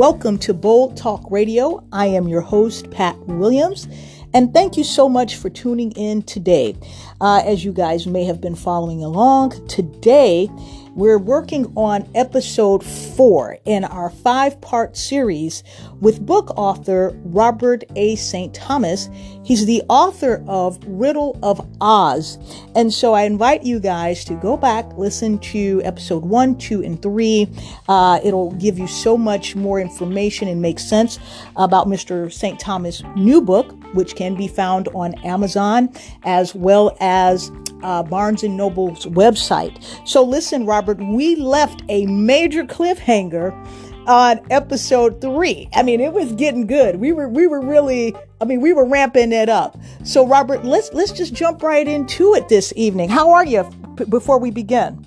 Welcome to Bold Talk Radio. I am your host, Pat Williams, and thank you so much for tuning in today. Uh, as you guys may have been following along, today we're working on episode four in our five part series with book author Robert A. St. Thomas. He's the author of Riddle of Oz. And so I invite you guys to go back, listen to episode one, two, and three. Uh, it'll give you so much more information and make sense about Mr. St. Thomas' new book, which can be found on Amazon as well as uh, Barnes and Noble's website. So listen, Robert, we left a major cliffhanger on episode three. I mean, it was getting good. We were we were really, I mean, we were ramping it up. So Robert, let's let's just jump right into it this evening. How are you p- before we begin?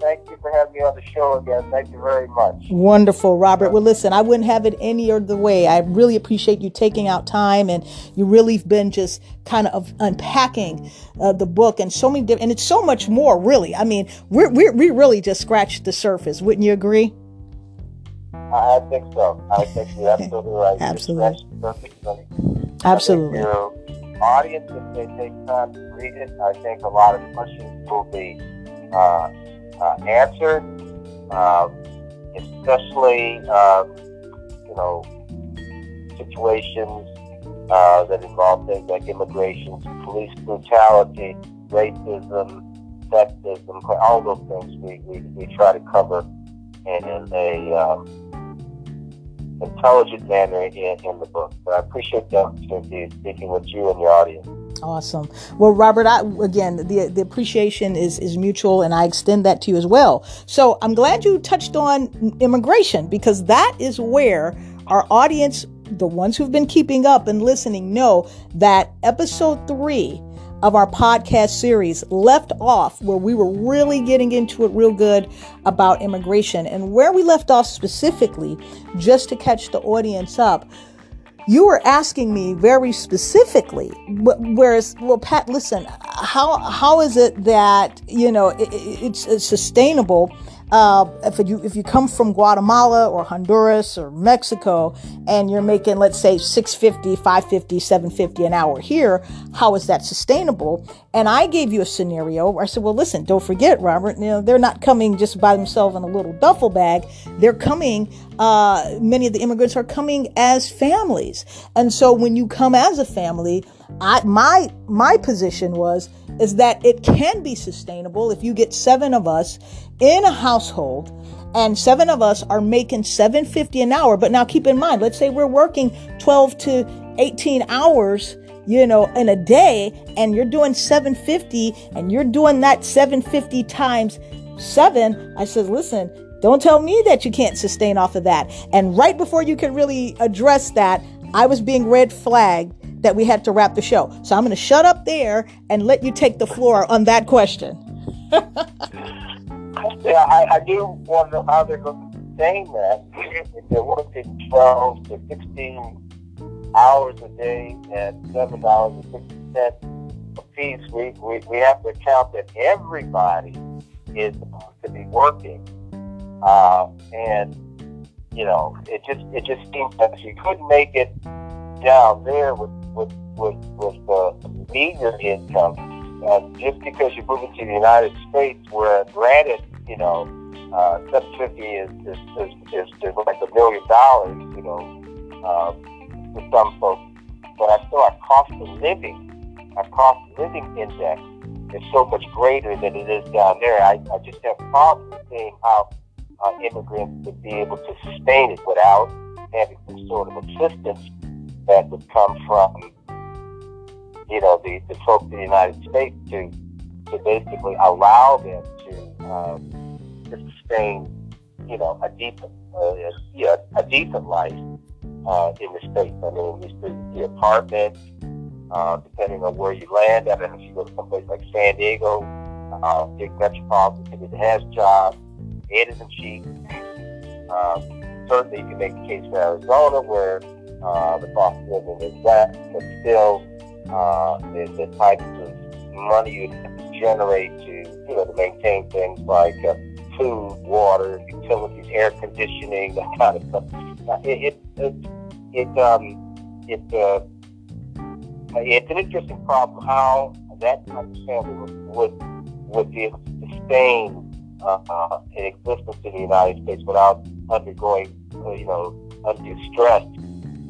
Thank you for having me on the show again. Thank you very much. Wonderful, Robert. Well, listen, I wouldn't have it any other way. I really appreciate you taking out time, and you really have been just kind of unpacking uh, the book and so many different, and it's so much more, really. I mean, we're, we're, we really just scratched the surface. Wouldn't you agree? I think so. I think you're absolutely right. absolutely. Absolutely. Your audience, if they take time to read it, I think a lot of questions will be uh, uh, answered, um, especially um, you know situations uh, that involve things like immigration, police brutality, racism, sexism, all those things we, we, we try to cover in a um, intelligent manner in, in the book. But I appreciate the opportunity of speaking with you and your audience. Awesome. Well, Robert, I, again, the the appreciation is is mutual, and I extend that to you as well. So I'm glad you touched on immigration because that is where our audience, the ones who've been keeping up and listening, know that episode three of our podcast series left off where we were really getting into it real good about immigration and where we left off specifically, just to catch the audience up you were asking me very specifically whereas well pat listen how how is it that you know it, it's, it's sustainable uh, if you if you come from Guatemala or Honduras or Mexico and you're making let's say 650 550 750 an hour here how is that sustainable? And I gave you a scenario where I said well listen don't forget Robert you know they're not coming just by themselves in a little duffel bag. They're coming uh, many of the immigrants are coming as families. And so when you come as a family I, my my position was is that it can be sustainable if you get seven of us in a household and seven of us are making 750 an hour but now keep in mind let's say we're working 12 to 18 hours you know in a day and you're doing 750 and you're doing that 750 times 7 i said listen don't tell me that you can't sustain off of that and right before you could really address that i was being red flagged that we had to wrap the show. So I'm going to shut up there and let you take the floor on that question. yeah, I, I do know how they're going to sustain that. If they're working 12 to 16 hours a day at $7.50 a piece, we, we, we have to account that everybody is supposed to be working. Uh, and, you know, it just, it just seems that you couldn't make it down there with with with with uh, meager income, uh, just because you're moving to the United States, where granted, you know, uh, 750 is is, is, is, is like a million dollars, you know, uh, for some folks, but I still our cost of living, our cost of living index is so much greater than it is down there. I, I just have problems seeing how uh, immigrants would be able to sustain it without having some sort of assistance that would come from, you know, the, the folks in the United States to to basically allow them to, um, to sustain, you know, a decent, uh, yeah, a decent life uh, in the states. I mean, the, the apartments, uh, depending on where you land. I mean, if you go to someplace like San Diego, uh, big metropolitan city that has jobs, it isn't cheap. Um, certainly, you can make a case for Arizona, where uh, the cost of living is less, but still uh, the, the types of money you generate to, you know, to maintain things like uh, food, water, utilities, air conditioning, that kind of stuff. Uh, it it it, it um it uh, it's an interesting problem how that type of family would would be able to sustain uh, uh, an existence in the United States without undergoing, uh, you know, undue stress,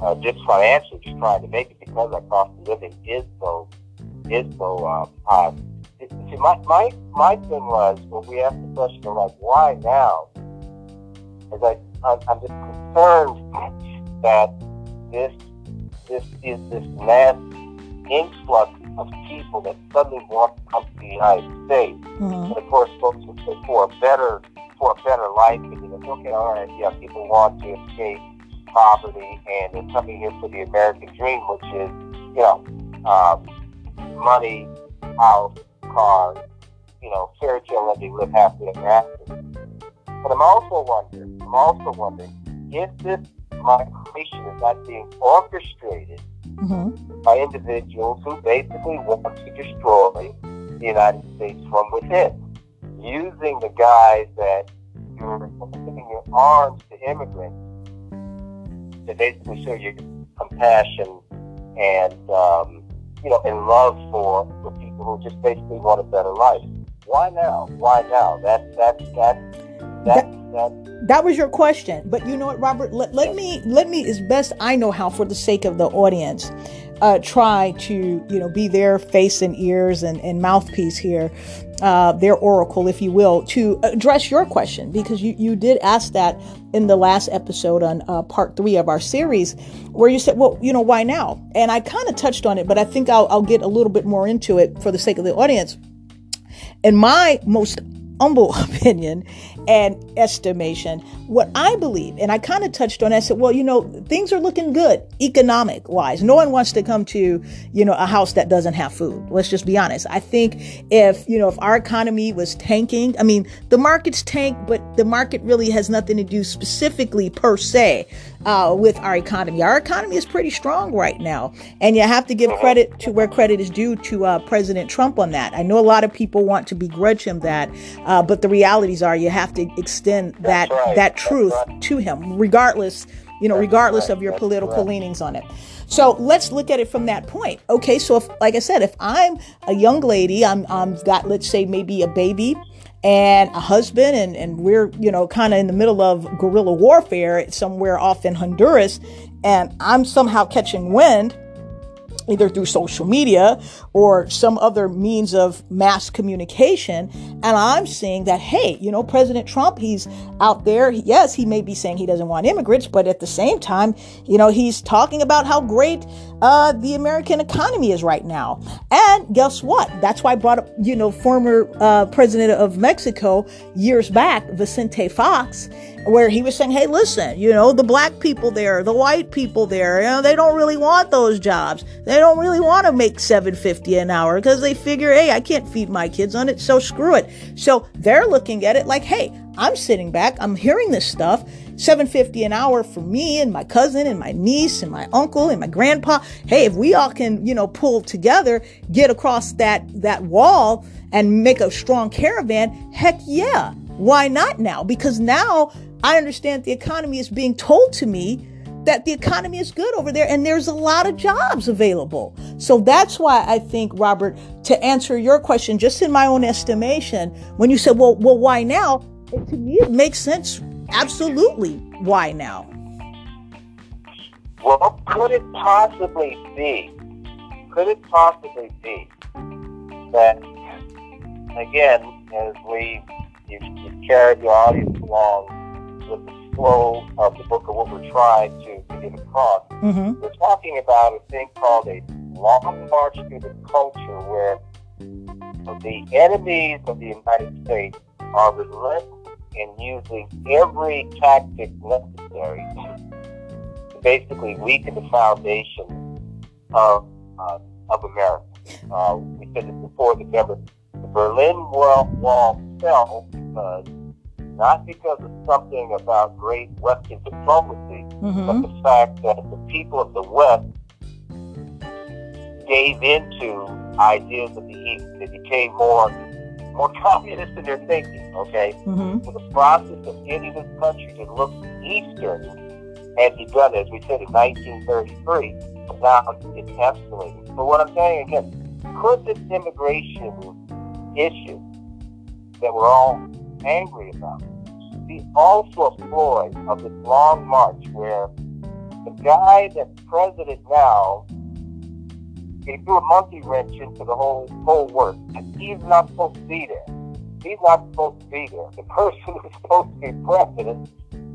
uh, just financially, just trying to make it because our cost of living is so is so um, high. See, my, my my thing was when we asked the question of like why now, is I I'm just concerned that this this is this mass influx of people that suddenly want to come to the United States. Mm-hmm. And of course, folks would say for a better for a better life, and you know, okay, all right, yeah, people want to escape poverty, and they're coming here for the American dream, which is, you know, um, money, house, cars, you know, fairy tale living, live happily ever after. But I'm also wondering, I'm also wondering if this migration is not being orchestrated mm-hmm. by individuals who basically want to destroy the United States from within, using the guise that you're opening your arms to immigrants to basically show your compassion and um, you know and love for for people who just basically want a better life. Why now? Why now? That that that that. that, that that was your question but you know what robert let, let me let me as best i know how for the sake of the audience uh, try to you know be their face and ears and, and mouthpiece here uh, their oracle if you will to address your question because you, you did ask that in the last episode on uh, part three of our series where you said well you know why now? And i kind of touched on it but i think I'll, I'll get a little bit more into it for the sake of the audience. And my most humble opinion and estimation, what I believe, and I kind of touched on, I said, well, you know, things are looking good economic wise. No one wants to come to, you know, a house that doesn't have food. Let's just be honest. I think if, you know, if our economy was tanking, I mean, the market's tank, but the market really has nothing to do specifically per se uh, with our economy. Our economy is pretty strong right now. And you have to give credit to where credit is due to uh, President Trump on that. I know a lot of people want to begrudge him that, uh, but the realities are you have to extend that, right. that truth right. to him, regardless, you know, regardless of your political leanings on it. So let's look at it from that point. Okay, so if, like I said, if I'm a young lady, I'm, I'm got, let's say, maybe a baby, and a husband and, and we're you know kind of in the middle of guerrilla warfare somewhere off in honduras and i'm somehow catching wind either through social media or some other means of mass communication. And I'm seeing that, hey, you know, President Trump, he's out there. Yes, he may be saying he doesn't want immigrants, but at the same time, you know, he's talking about how great uh, the American economy is right now. And guess what? That's why I brought up, you know, former uh, president of Mexico years back, Vicente Fox, where he was saying, hey, listen, you know, the black people there, the white people there, you know, they don't really want those jobs. They don't really want to make 750 an hour because they figure, hey, I can't feed my kids on it, so screw it. So they're looking at it like, hey, I'm sitting back, I'm hearing this stuff. 750 an hour for me and my cousin and my niece and my uncle and my grandpa. Hey, if we all can, you know, pull together, get across that that wall and make a strong caravan, heck yeah. Why not now? Because now I understand the economy is being told to me that the economy is good over there and there's a lot of jobs available. So that's why I think, Robert, to answer your question, just in my own estimation, when you said, well, well, why now? It, to me, it makes sense. Absolutely. Why now? Well, could it possibly be? Could it possibly be that, again, as we you, you carried your audience along with the flow of the book of what we're trying to, to get across. Mm-hmm. We're talking about a thing called a long march through the culture where the enemies of the United States are relentless in using every tactic necessary to basically weaken the foundation of, uh, of America. Uh, we said this before, the, the Berlin Wall, wall fell because not because of something about great Western diplomacy, mm-hmm. but the fact that the people of the West gave into ideas of the East. They became more more communist in their thinking, okay? Mm-hmm. So the process of getting this country to look Eastern had begun, as we said, in 1933, but now it's escalating. So what I'm saying again, could this immigration issue that we're all angry about be also a of this long march where the guy that's president now he threw a monkey wrench into the whole whole work. He's not supposed to be there. He's not supposed to be there. The person who's supposed to be president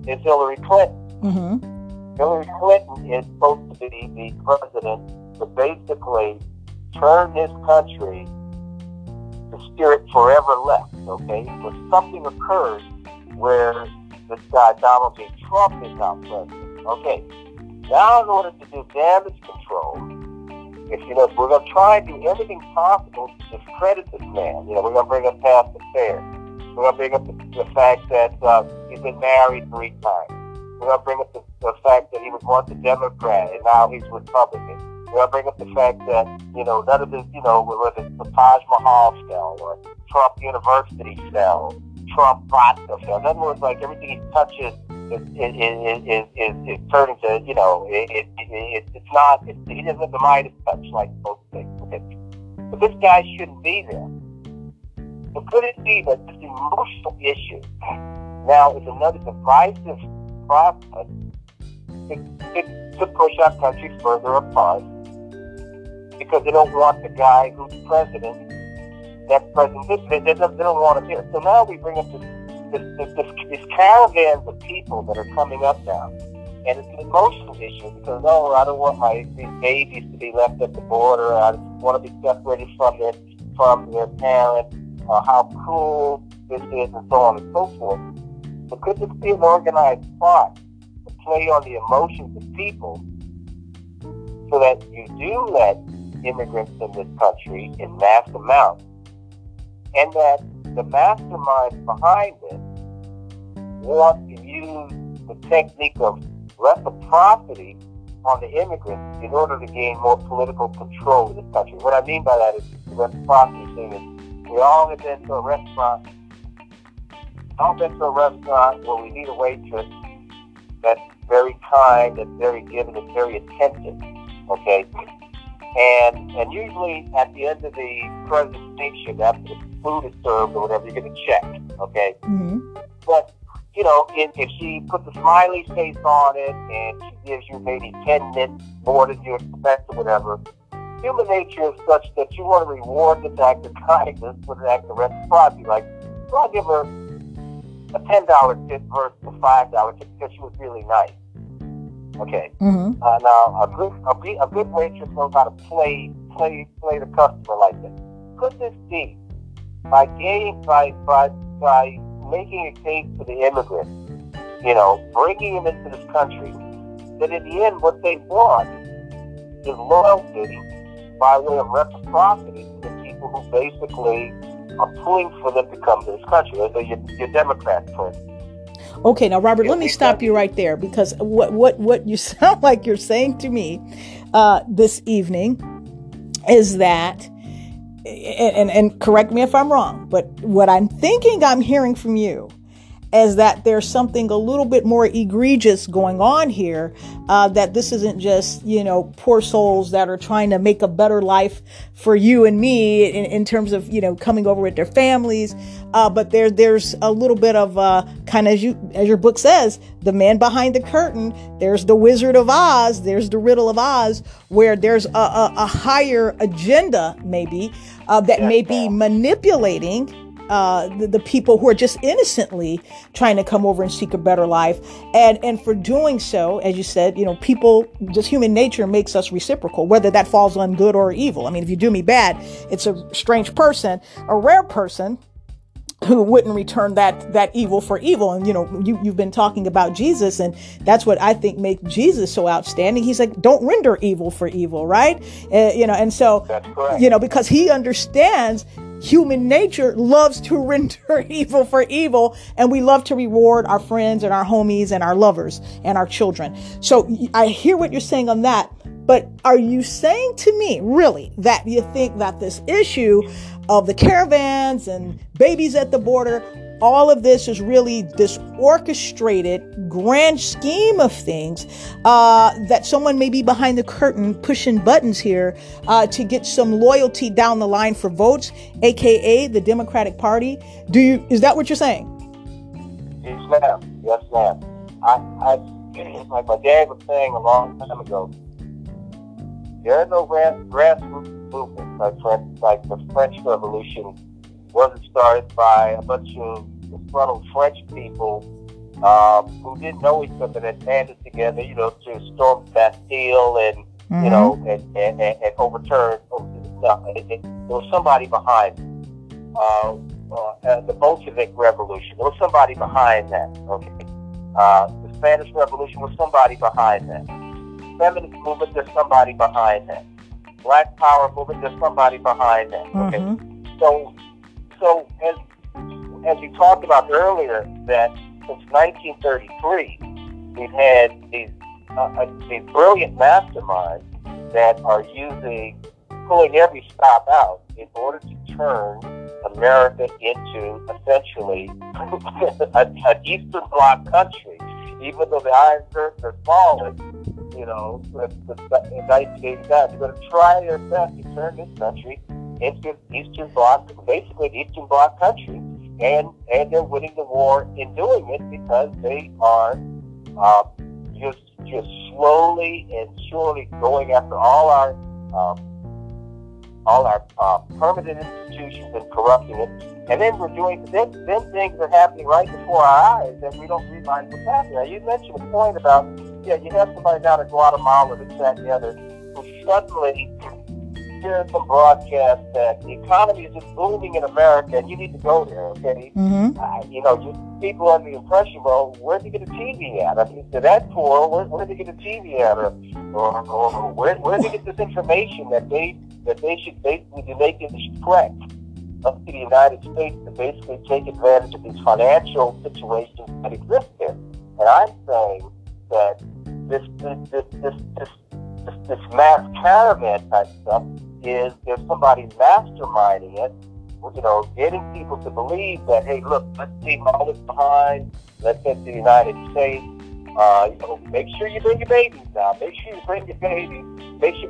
is Hillary Clinton. Mm-hmm. Hillary Clinton is supposed to be the president to basically turn this country to steer it forever left. Okay, if something occurs where this guy Donald J. Trump is now president. Okay, now in order to do damage control, if you know, we're going to try and do everything possible to discredit this man. You know, we're going to bring up past affairs. We're going to bring up the, the fact that uh, he's been married three times. We're going to bring up the, the fact that he was once a Democrat and now he's Republican. We're going to bring up the fact that, you know, none of this, you know, whether it's the Taj Mahal cell or Trump University cell, Trump cell. In other words, like everything he touches is, is, is, is, is, turning to, you know, it, it, it, it's not, it, he doesn't have the Midas touch like most things. But this guy shouldn't be there. So could it be that this emotional issue now is another divisive process to, to, to push our country further apart because they don't want the guy who's president, that president, they, don't, they don't want him here. So now we bring up this, this, this, this, this caravans of people that are coming up now. And it's an emotional issue because, oh, I don't want my these babies to be left at the border. I want to be separated from their, from their parents. Uh, how cruel this is and so on and so forth. But could this be an organized plot to play on the emotions of people so that you do let immigrants in this country in mass amounts and that the masterminds behind this want to use the technique of reciprocity on the immigrants in order to gain more political control of this country. What I mean by that is reciprocity thing is we all have been to a restaurant all been to a restaurant where we need a waitress that's very kind, that's very giving, that's very attentive. Okay? And and usually at the end of the presentation, after the food is served or whatever, you get a check. Okay? Mm-hmm. But you know, if, if she puts a smiley face on it and she gives you maybe 10 minutes more than you expect or whatever, human nature is such that you want to reward this act of kindness with an act of reciprocity. Like, so I'll give her a $10 tip versus a $5 tip because she was really nice. Okay. Mm-hmm. Uh, now, a good, a, a good waitress knows how to play, play, play the customer like this. Could this be by getting, by, by, by making a case for the immigrants, you know, bringing them into this country, that in the end, what they want is loyalty by way of reciprocity to the people who basically are pulling for them to come to this country. So your, your Democrats, for instance. Okay, now Robert, let me stop you right there because what what what you sound like you're saying to me uh, this evening is that, and, and correct me if I'm wrong, but what I'm thinking I'm hearing from you is that there's something a little bit more egregious going on here. Uh, that this isn't just you know poor souls that are trying to make a better life for you and me in, in terms of you know coming over with their families, uh, but there there's a little bit of uh, kind of as you as your book says, the man behind the curtain. There's the Wizard of Oz. There's the Riddle of Oz, where there's a, a, a higher agenda maybe uh, that may be manipulating uh, the, the people who are just innocently trying to come over and seek a better life. And, and for doing so, as you said, you know, people, just human nature makes us reciprocal, whether that falls on good or evil. I mean, if you do me bad, it's a strange person, a rare person who wouldn't return that that evil for evil and you know you, you've been talking about jesus and that's what i think makes jesus so outstanding he's like don't render evil for evil right Uh, you know and so That's correct. you know because he understands human nature loves to render evil for evil and we love to reward our friends and our homies and our lovers and our children. So i hear what you're saying on that But are you saying to me, really, that you think that this issue of the caravans and babies at the border, all of this is really this orchestrated grand scheme of things uh, that someone may be behind the curtain pushing buttons here uh, to get some loyalty down the line for votes, aka the Democratic Party. Do you is that what you're saying? Yes, ma'am. Yes, ma'am. I, I like my dad was saying a long time ago. There are no grand grassroots movements like, like the French Revolution wasn't started by a bunch of disgruntled French people um, who didn't know each other that banded together, you know, to storm Bastille and mm-hmm. you know and, and, and, and overturn. There was somebody behind uh, uh, the Bolshevik Revolution. There was somebody behind that. Okay, uh, the Spanish Revolution was somebody behind that. Feminist movement, there's somebody behind that. Black Power movement, there's somebody behind that. Okay, mm-hmm. so so as as we talked about earlier, that since 1933, we've had these uh, uh, these brilliant masterminds that are using pulling every stop out in order to turn America into essentially an Eastern Bloc country. Even though the Iron Curtain has fallen, you know, in 1989, they're going to try their best to turn this country into Eastern Bloc, basically an Eastern Bloc country and and they're winning the war in doing it because they are uh, just just slowly and surely going after all our um, all our uh, permanent institutions and corrupting it. And then we're doing then then things are happening right before our eyes, and we don't realize what's happening. Now, you mentioned a point about yeah, you have somebody down in Guatemala, this, that, and the other, who suddenly hear some broadcast that the economy is just booming in America and you need to go there, okay? Mm-hmm. Uh, you know, just people under the impression, well, where did you get a TV at? I mean, to that poor, where, where did you get a TV at? Or, or, or where, where did you get this information that they that they should basically be making this threat up to the United States to basically take advantage of these financial situations that exist there? And I'm saying that this this this this, this this, mass caravan type stuff is if somebody's masterminding it, you know, getting people to believe that, hey, look, let's leave all this behind, let's get to the United States. Uh, you know, make sure you bring your babies now. Make sure you bring your baby. Make sure you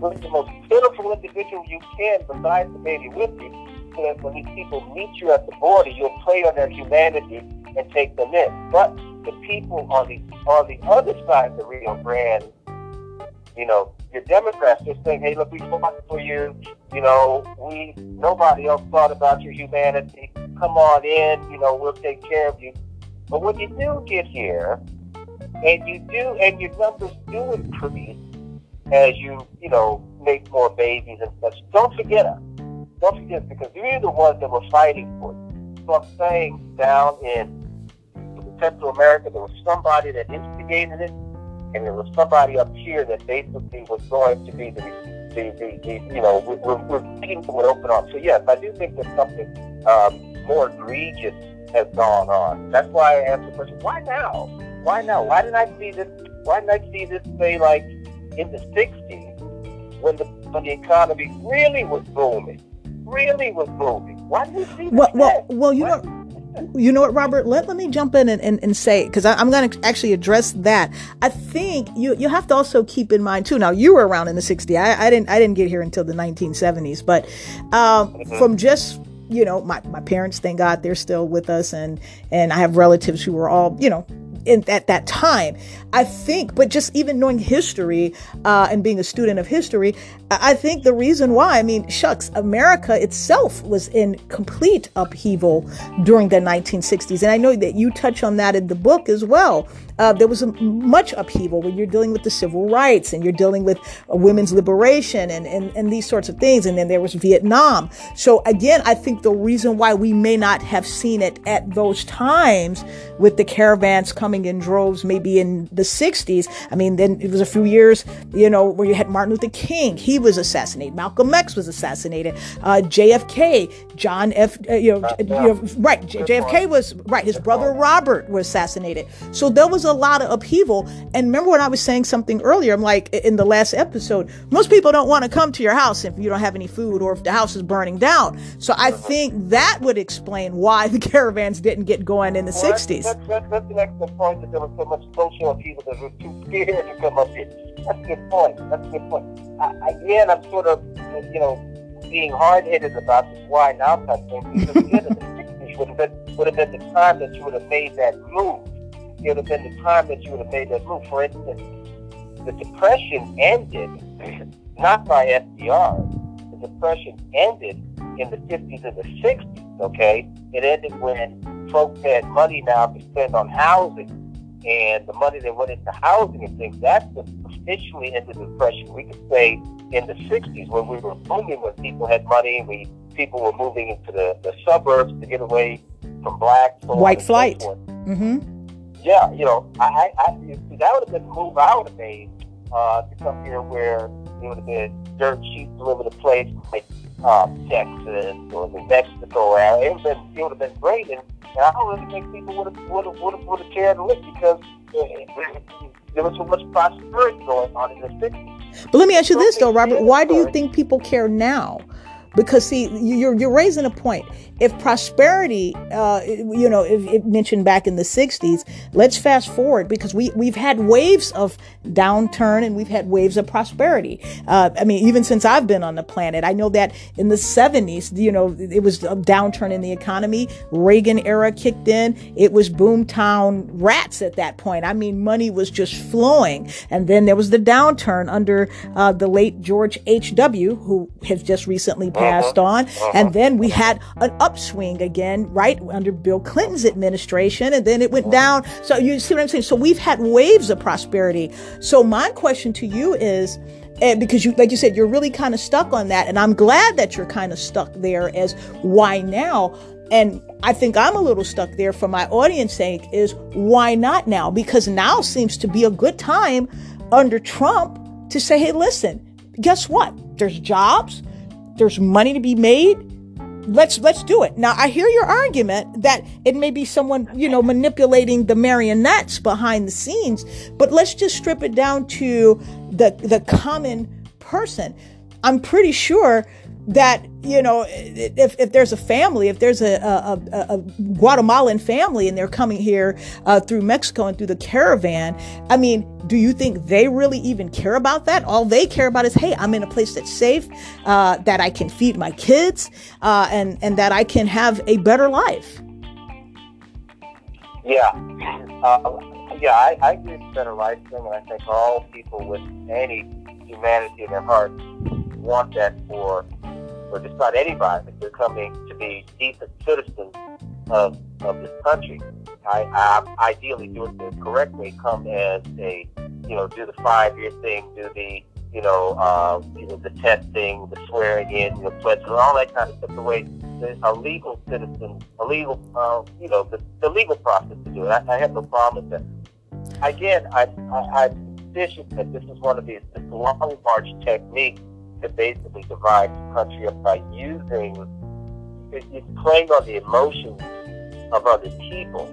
bring the most pitiful individual you can besides the baby with you, so that when these people meet you at the border, you'll play on their humanity and take them in. But the people on the on the other side of the Rio Grande you know, your Democrats just saying, hey, look, we fought for you. You know, we nobody else thought about your humanity. Come on in. You know, we'll take care of you. But when you do get here, and you do, and your numbers do increase as you, you know, make more babies and such, don't forget us. Don't forget because you're the ones that were fighting for you. So I'm saying down in Central America, there was somebody that instigated it and there was somebody up here that basically was going to be the, the, the, the you know, we're, we're thinking with open arms. So yes, I do think that something um, more egregious has gone on. That's why I asked the question, why now? Why now? Why didn't I see this? Why didn't I see this say like in the '60s when the when the economy really was booming, really was booming? Why didn't we see this? Well, well, well, you know you know what, Robert? Let, let me jump in and, and, and say, because I'm going to actually address that. I think you, you have to also keep in mind too. Now you were around in the 60s. I, I didn't, I didn't get here until the 1970s, but, um, mm-hmm. from just, you know, my, my parents, thank God they're still with us. And, and I have relatives who were all, you know, in, at that time. I think, but just even knowing history uh, and being a student of history, I think the reason why, I mean, shucks, America itself was in complete upheaval during the 1960s. And I know that you touch on that in the book as well. Uh, there was a, much upheaval when you're dealing with the civil rights and you're dealing with uh, women's liberation and, and, and these sorts of things. And then there was Vietnam. So again, I think the reason why we may not have seen it at those times with the caravans coming in droves maybe in the 60s. I mean, then it was a few years, you know, where you had Martin Luther King. He was assassinated. Malcolm X was assassinated. Uh, JFK, John F. Uh, you, know, you know, right. JFK was right. His brother Robert was assassinated. So there was a lot of upheaval. And remember when I was saying something earlier? I'm like in the last episode, most people don't want to come to your house if you don't have any food or if the house is burning down. So I uh-huh. think that would explain why the caravans didn't get going in the well, 60s. That's, that's, that's an excellent point that there was so much social upheaval that were too scared to come up here. That's a good point. That's a good point. I, again, I'm sort of, you know, being hard-headed about this why now type thing because the end of the 60s would have been would have been the time that you would have made that move. It would have been the time that you would have made that move. For instance, the Depression ended not by FDR. The Depression ended in the 50s and the 60s, okay? It ended when folks had money now to spend on housing. And the money that went into housing and things, that's officially into the Depression. We could say in the 60s when we were booming, when people had money, we people were moving into the, the suburbs to get away from blacks. So White flight. So mm-hmm. Yeah, you know, I, I, I that would have been the move I would have made uh, to come here where it would have been dirt cheap to live in a place like uh, Texas or New Mexico. It would have been, it would have been great, and, and I don't really think people would have would have would have, would have cared to live because there was so much prosperity going on in the 60s. But let me ask you this, though, Robert. Why do you think people care now? Because see, you're you're raising a point if prosperity, uh, you know, if it mentioned back in the 60s, let's fast forward because we, we've had waves of downturn and we've had waves of prosperity. Uh, I mean, even since I've been on the planet, I know that in the 70s, you know, it was a downturn in the economy. Reagan era kicked in. It was boomtown rats at that point. I mean, money was just flowing. And then there was the downturn under uh, the late George H.W., who has just recently passed uh-huh. on. Uh-huh. And then we had an upswing again, right under Bill Clinton's administration, and then it went down. So you see what I'm saying? So we've had waves of prosperity. So my question to you is, and because you like you said you're really kind of stuck on that and i'm glad that you're kind of stuck there as why now and i think i'm a little stuck there for my audience sake is why not now because now seems to be a good time under trump to say hey listen guess what there's jobs there's money to be made let's let's do it. Now I hear your argument that it may be someone, you know, manipulating the marionettes behind the scenes, but let's just strip it down to the the common person. I'm pretty sure that you know if, if there's a family if there's a, a, a guatemalan family and they're coming here uh, through mexico and through the caravan i mean do you think they really even care about that? All they care about is hey i'm in a place that's safe uh, that i can feed my kids uh, and and that i can have a better life. Yeah. Uh, yeah I, I agree with better life thing and i think all people with any humanity in their heart want that for or just about anybody if they're coming to be decent citizens of, of this country. I, I ideally do it the correct way, come as a, you know, do the five year thing, do the, you know, uh, you know, the testing, the swearing in, know, pledge, and all that kind of stuff, the way a legal citizen, a legal, uh, you know, the, the legal process to do it. I, I have no problem with that. Again, I, I, I'm that this is one of these long march techniques to basically divide the country up by using, it, it's playing on the emotions of other people,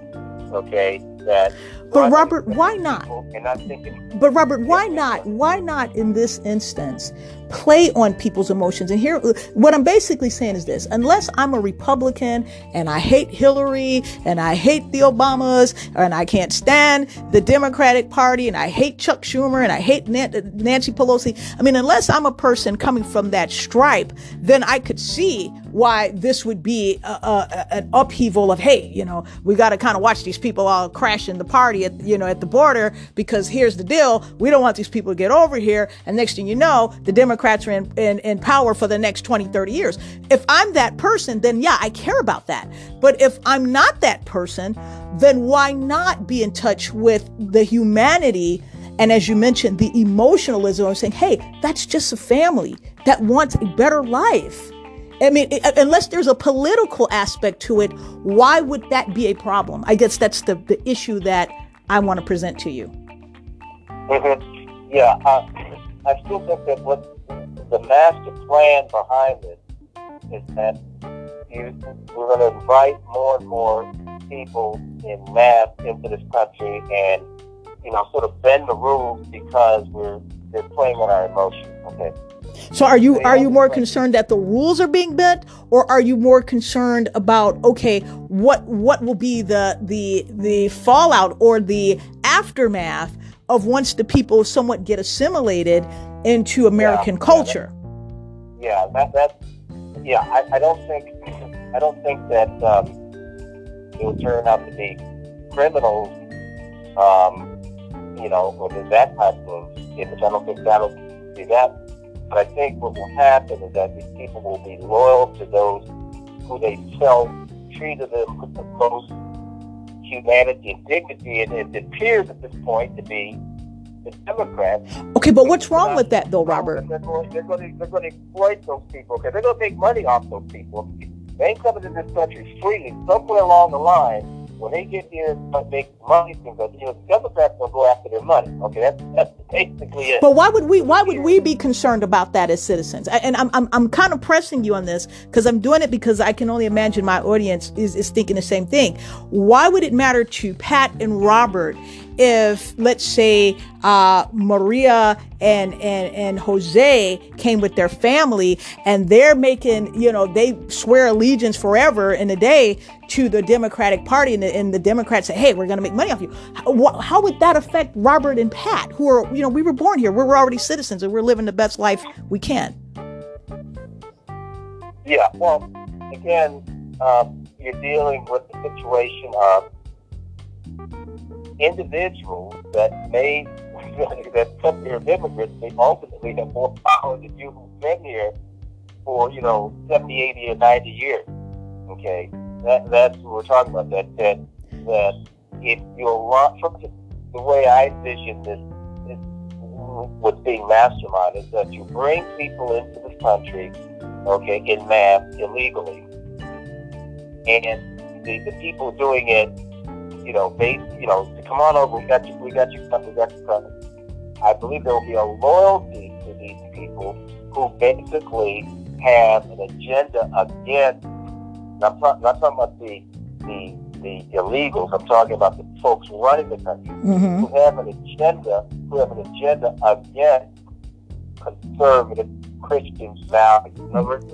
okay? That but Robert, why not? but Robert, why not? Why not in this instance play on people's emotions? And here, what I'm basically saying is this: unless I'm a Republican and I hate Hillary and I hate the Obamas and I can't stand the Democratic Party and I hate Chuck Schumer and I hate Nancy Pelosi. I mean, unless I'm a person coming from that stripe, then I could see why this would be a, a, an upheaval of, hey, you know, we got to kind of watch these people all crash in the party at, you know, at the border because here's the deal. We don't want these people to get over here. And next thing you know, the Democrats are in, in, in power for the next 20, 30 years. If I'm that person, then yeah, I care about that. But if I'm not that person, then why not be in touch with the humanity and as you mentioned, the emotionalism of saying, hey, that's just a family that wants a better life. I mean, unless there's a political aspect to it, why would that be a problem? I guess that's the, the issue that I want to present to you. Mm-hmm. Yeah, uh, I still think that what the master plan behind it is that you, we're going to invite more and more people in mass into this country and, you know, sort of bend the rules because we're they're playing on our emotions. Okay. So are you are you more concerned that the rules are being bent, or are you more concerned about okay, what what will be the the the fallout or the aftermath of once the people somewhat get assimilated into American yeah, culture? Yeah, that, that yeah, I, I don't think I don't think that um, it will turn out to be criminals, um, you know, or that type of image. I don't think that'll be that but I think what will happen is that these people will be loyal to those who they felt treated them with the most humanity and dignity. And it appears at this point to be the Democrats. Okay, but what's wrong with that, though, Robert? They're going, they're going, to, they're going to exploit those people because they're going to make money off those people. They ain't coming to this country freely. Somewhere along the line, when they get here and make money from you know, the Democrats will go after their money. Okay, that's that's basically it. But why would we why would we be concerned about that as citizens? And I'm I'm, I'm kind of pressing you on this because I'm doing it because I can only imagine my audience is, is thinking the same thing. Why would it matter to Pat and Robert if let's say uh, Maria and, and and Jose came with their family and they're making you know they swear allegiance forever in a day to the Democratic Party and the, and the Democrats say hey we're going to make money off you. How, how, would that affect Robert and Pat who are you know we were born here. We're already citizens and we're living the best life we can. Yeah well again uh, you're dealing with the situation of individuals that may that some here as immigrants may ultimately have more power than you who've been here for you know 70, 80, or 90 years. Okay, that that's what we're talking about. That that that if you're the way I envision this, this what's being masterminded is that you bring people into this country, okay, in mass illegally, and the, the people doing it you know, base, you know, to come on over, we got you, we got you covered, we got you covered. I believe there will be a loyalty to these people who basically have an agenda against. I'm not, not talking about the the the illegals. I'm talking about the folks running the country mm-hmm. who have an agenda, who have an agenda against conservative Christians now. It's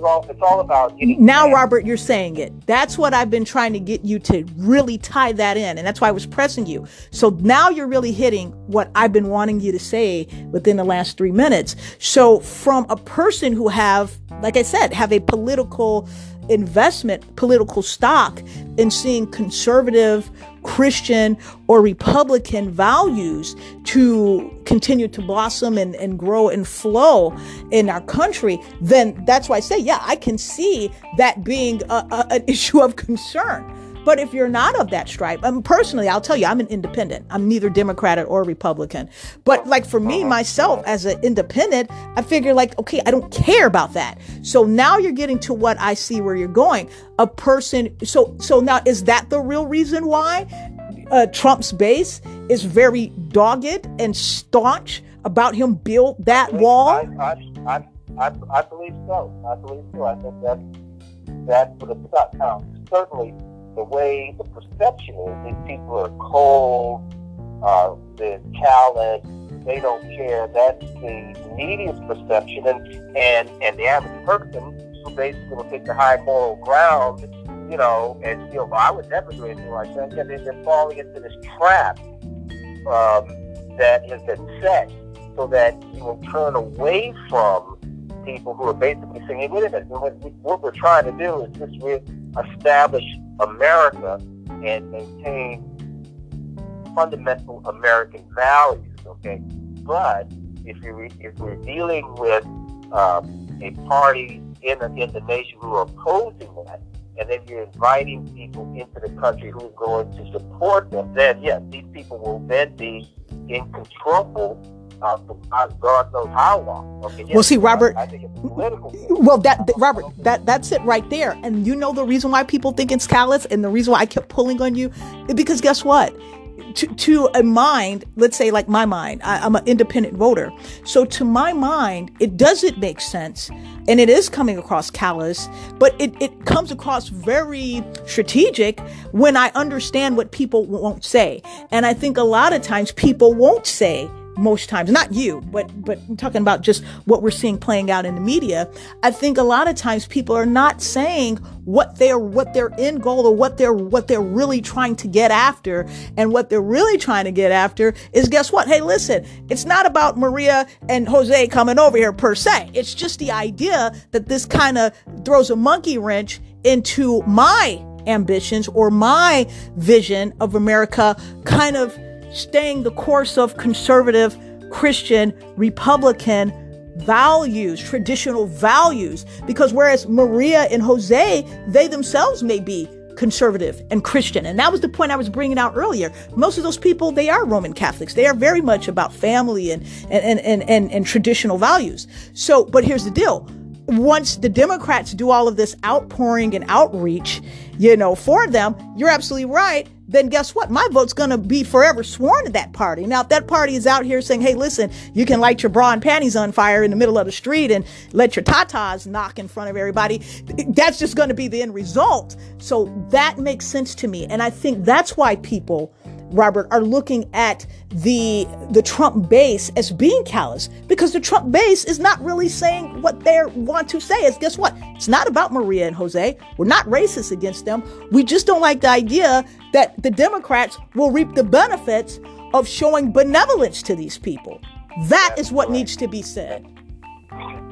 all, it's all about Now, Robert, you're saying it. That's what I've been trying to get you to really tie that in. And that's why I was pressing you. So now you're really hitting what I've been wanting you to say within the last three minutes. So from a person who have, like I said, have a political investment, political stock in seeing conservative Christian or Republican values to continue to blossom and, and grow and flow in our country, then that's why I say, yeah, I can see that being a, a, an issue of concern. But if you're not of that stripe, I mean, personally, I'll tell you, I'm an independent. I'm neither Democrat or Republican. But like for me, myself, as an independent, I figure like, okay, I don't care about that. So now you're getting to what I see where you're going. A person. So so now is that the real reason why uh, Trump's base is very dogged and staunch about him build that I wall? I, I, I, I, believe so. I believe so. I think that that's what it's about. Certainly, the way the perception is, these people are cold, uh, they're callous, they don't care. That's the media's perception, and and and the average person who basically will take the high moral ground, you know, and you know, well, I would never do anything like that. Yeah, they're falling into this trap um, that has been set so that you will turn away from people who are basically saying, hey, wait a minute, what, we're trying to do is just re-establish America and maintain fundamental American values, okay? But if, you if we're dealing with um, a party in the, in the nation who are opposing that, and then you're inviting people into the country who are going to support them, then yes, these people will then be in control uh, God knows how long. Okay, yes, well, see, Robert. I, I think it's political. Well, that, that Robert, that that's it right there. And you know the reason why people think it's callous, and the reason why I kept pulling on you, because guess what? to, to a mind, let's say like my mind, I, am an independent voter. So to my mind, it doesn't make sense and it is coming across callous, but it, it comes across very strategic when I understand what people won't say. And I think a lot of times people won't say most times not you but but I'm talking about just what we're seeing playing out in the media i think a lot of times people are not saying what they're what their end goal or what they're what they're really trying to get after. And what they're really trying to get after is guess what? Hey listen it's not about maria and jose coming over here per se. It's just the idea that this kind of throws a monkey wrench into my ambitions or my vision of america kind of staying the course of conservative, Christian, Republican values, traditional values. Because whereas Maria and Jose, they themselves may be conservative and Christian. And that was the point I was bringing out earlier. Most of those people, they are Roman Catholics. They are very much about family and, and, and, and, and traditional values. So, but here's the deal. Once the Democrats do all of this outpouring and outreach, you know, for them, you're absolutely right then guess what? My vote's going to be forever sworn to that party. Now, if that party is out here saying, hey, listen, you can light your bra and panties on fire in the middle of the street and let your tatas knock in front of everybody, that's just going to be the end result. So that makes sense to me. And I think that's why people Robert, are looking at the the Trump base as being callous because the Trump base is not really saying what they want to say. Is guess what? It's not about Maria and Jose. We're not racist against them. We just don't like the idea that the Democrats will reap the benefits of showing benevolence to these people. That that's is what correct. needs to be said.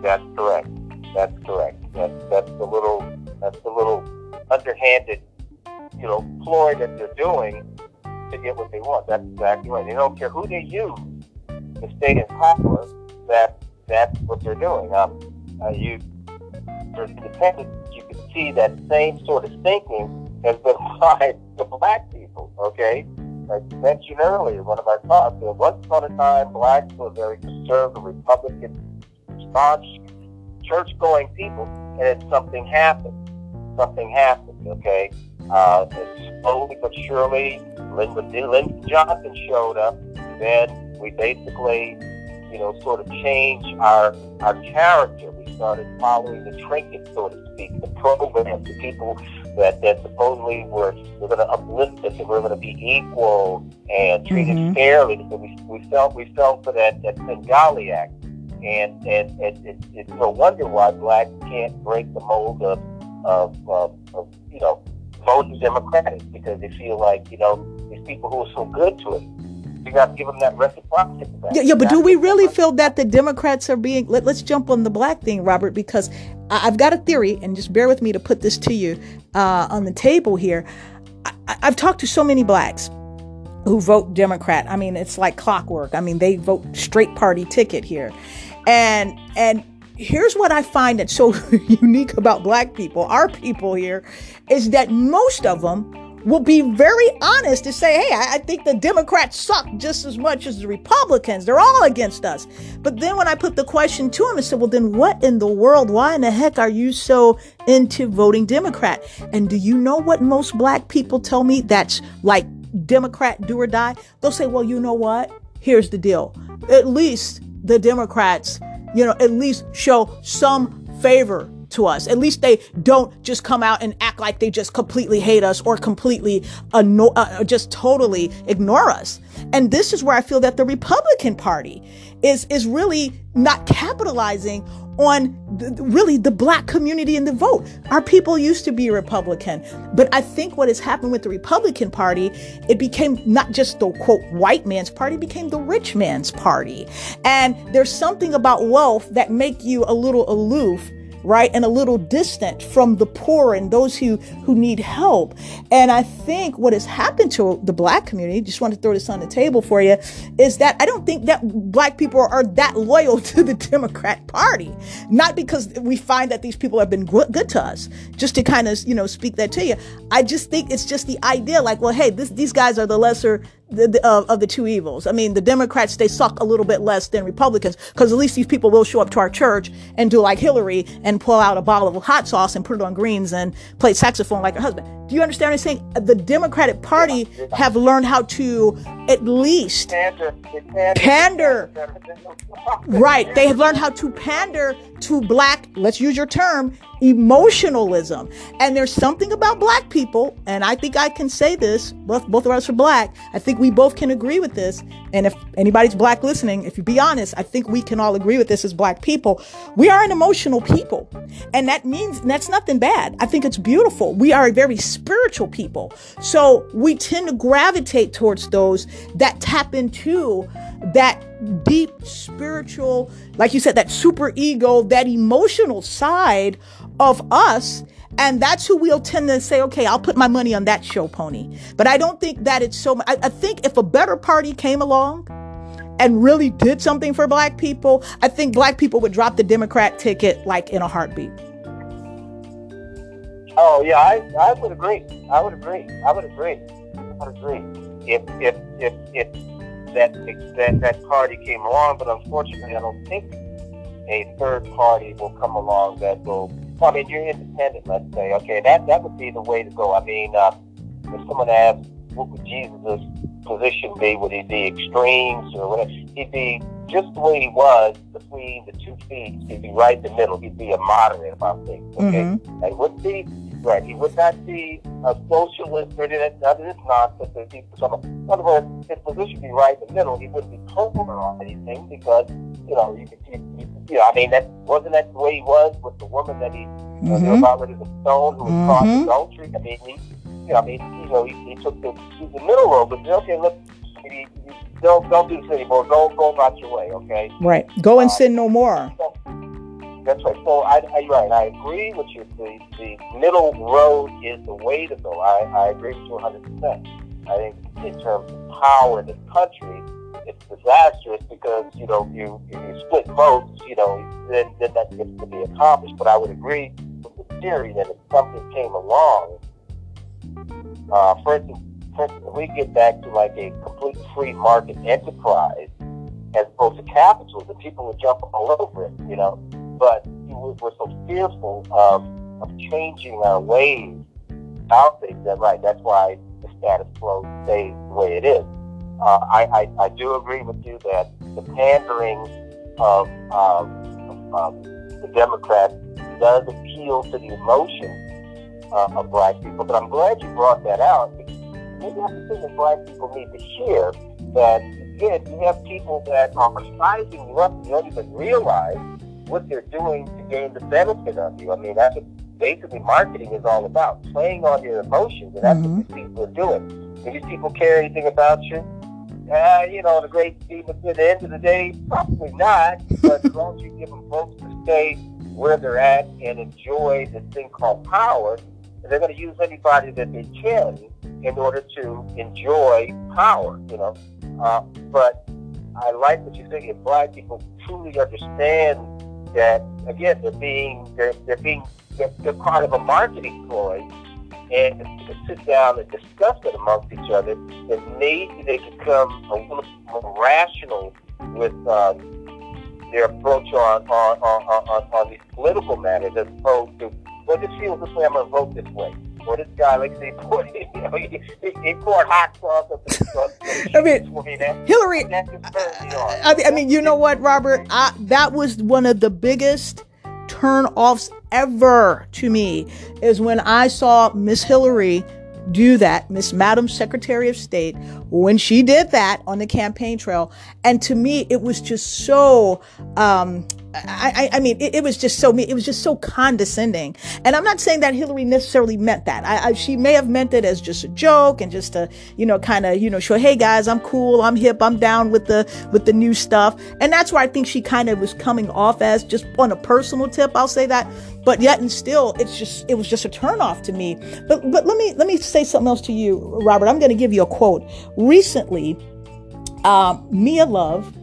That's correct. That's correct. That's that's the little that's the little underhanded, you know, ploy that they're doing to get what they want. That's exactly right. They don't care who they use to stay in power. That that's what they're doing. Um, uh, you, for independents, you can see that same sort of thinking has been applied to black people. Okay, you mentioned earlier, one of our talks. Know, once upon a time, blacks were very conservative, Republican, staunch, church-going people, and then something happened. Something happened. Okay, uh, slowly but surely, when Lyndon Johnson showed up, then we basically, you know, sort of changed our our character. We started following the trinket, so to speak, the program, the people that, that supposedly were, were going to uplift us and we're going to be equal and treated mm-hmm. fairly. So we, we felt we felt for that that Svengali Act, and and, and it, it's no wonder why blacks can't break the mold of of, of, of you know voting Democratic because they feel like you know these people who are so good to it. You got to give them that reciprocity. Yeah, yeah, but do we really feel that the Democrats are being? Let, us jump on the black thing, Robert, because I, have got a theory, and just bear with me to put this to you uh, on the table here. I, I've talked to so many blacks who vote Democrat. I mean, it's like clockwork. I mean, they vote straight party ticket here, and and here's what I find that's so unique about black people, our people here, is that most of them will be very honest to say, hey, I, think the Democrats suck just as much as the Republicans. They're all against us. But then when I put the question to him and said, well, then what in the world? Why in the heck are you so into voting Democrat? And do you know what most black people tell me that's like Democrat do or die? They'll say, well, you know what? Here's the deal. At least the Democrats you know, at least show some favor to us. At least they don't just come out and act like they just completely hate us or completely anno- uh, just totally ignore us. And this is where I feel that the Republican Party is is really not capitalizing on really the black community in the vote. Our people used to be Republican, but I think what has happened with the Republican Party, it became not just the quote white man's party, became the rich man's party. And there's something about wealth that make you a little aloof right? And a little distant from the poor and those who, who need help. And I think what has happened to the black community, just want to throw this on the table for you, is that I don't think that black people are that loyal to the Democrat Party. Not because we find that these people have been good to us, just to kind of, you know, speak that to you. I just think it's just the idea like, well, hey, this, these guys are the lesser the, the, uh, of the two evils. I mean, the Democrats, they suck a little bit less than Republicans because at least these people will show up to our church and do like Hillary and pull out a bottle of hot sauce and put it on greens and play saxophone like her husband. do you understand what I'm saying? The Democratic Party have learned how to at least pander. pander. right. They have learned how to pander to black, let's use your term, emotionalism. And there's something about black people, and I think I can say this, both, both of us are black. I think we both can agree with this. And if anybody's black listening, if you be honest, I think we can all agree with this as black people. We are an emotional people. And that means that's nothing bad. I think it's beautiful. We are a very spiritual people. So we tend to gravitate towards those that tap into that deep spiritual, like you said, that super ego, that emotional side of us. And that's who we'll tend to say, okay, I'll put my money on that show pony. But I don't think that it's so, I, I think if a better party came along, and really did something for black people, I think black people would drop the Democrat ticket like in a heartbeat. Oh yeah, I, I would agree. I would agree. I would agree. I would agree. If if if if that that that party came along, but unfortunately, I don't think a third party will come along that will. Well, I mean, you're independent. Let's say, okay, that that would be the way to go. I mean, uh, if someone asks, what would Jesus' position be? Would he be extremes or whatever? He'd be just the way he was between the two feet. He'd be right in the middle. He'd be a moderate about things. Okay, mm-hmm. and would be right. He would not be a socialist or. None of this nonsense. That he, in other words, his position would be right in the middle. He wouldn't be polar on anything because you know you could. You, you know, I mean, that wasn't that the way he was with the woman that he mm-hmm. you know, rid of the stone who was mm-hmm. caught adultery. I mean, he, you know, I mean, you know, he, he took the, the middle road, but okay, look, he, he, don't don't do this anymore. Go go about your way, okay? Right. Go and uh, sin no more. So, that's right. So I, I right. I agree with you. The the middle road is the way to go. I, I agree with you 100. percent I think in terms of power in this country, it's disastrous because you know you you split votes. You know then then that gets to be accomplished. But I would agree with the theory that if something came along, uh, for instance, for instance, we get back to like a complete free market enterprise as opposed to capitalism, people would jump all over it. You know but we're so fearful of, of changing our ways about things that, right, that's why the status quo stays the way it is. Uh, I, I, I, do agree with you that the pandering of, um, of the Democrats does appeal to the emotions uh, of black people, but I'm glad you brought that out because maybe that's the thing that black people need to hear that, again, you have people that are sizing you up and you don't even realize what they're doing to gain the benefit of you. I mean, that's what basically marketing is all about, playing on your emotions, and that's mm-hmm. what these people are doing. Do these people care anything about you? Uh, you know, the great scheme at the end of the day, probably not. But as long as you give them votes to stay where they're at and enjoy this thing called power, they're going to use anybody that they can in order to enjoy power. You know, uh, but I like what you say. If black people truly understand that again they're being they're, they're being they're, they're part of a marketing ploy and to sit down and discuss it amongst each other, then maybe they could come a little more rational with uh, their approach on on, on, on, on these political matters as opposed to, well, this feels this way, I'm going to vote this way. Or this guy, like they you know, he, he poured hot sauce on the, I mean, Hillary. I, I mean, you know what, Robert? I, that was one of the biggest turn offs ever to me is when I saw Miss Hillary do that, Miss Madam Secretary of State, when she did that on the campaign trail. And to me, it was just so, um, I, I, mean, it, it, was just so me. it was just so condescending. And I'm not saying that Hillary necessarily meant that. I, I, she may have meant it as just a joke and just to, you know, kind of, you know, show, hey guys, I'm cool, I'm hip, I'm down with the with the new stuff. And that's where I think she kind of was coming off as just on a personal tip. I'll say that. But yet and still, it's just it was just a turnoff to me. But but let me let me say something else to you, Robert. I'm going to give you a quote. Recently, um, Mia Love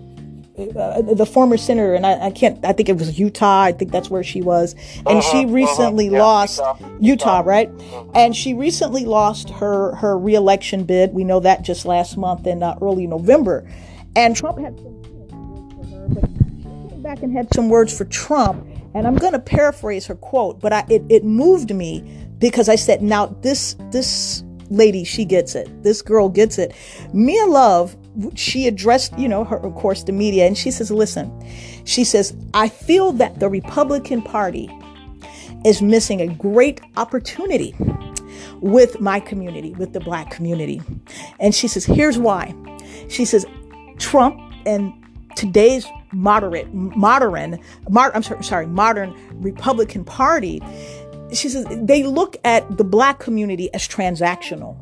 uh, the former senator, and I, I, can't. I think it was Utah. I think that's where she was, and uh-huh, she uh-huh. recently uh-huh. Yeah, lost Utah, Utah, Utah right? Uh-huh. And she recently lost her her reelection bid. We know that just last month in uh, early November, and Trump had some words for her, but she came back and had some words for Trump. And I'm going to paraphrase her quote, but I, it, it moved me because I said, now this this lady, she gets it. This girl gets it. Mia Love, she addressed, you know, her of course the media, and she says, listen, she says, I feel that the Republican Party is missing a great opportunity with my community, with the black community. And she says, here's why. She says, Trump and today's moderate, modern, mod, I'm sorry, sorry, modern Republican Party she says they look at the black community as transactional.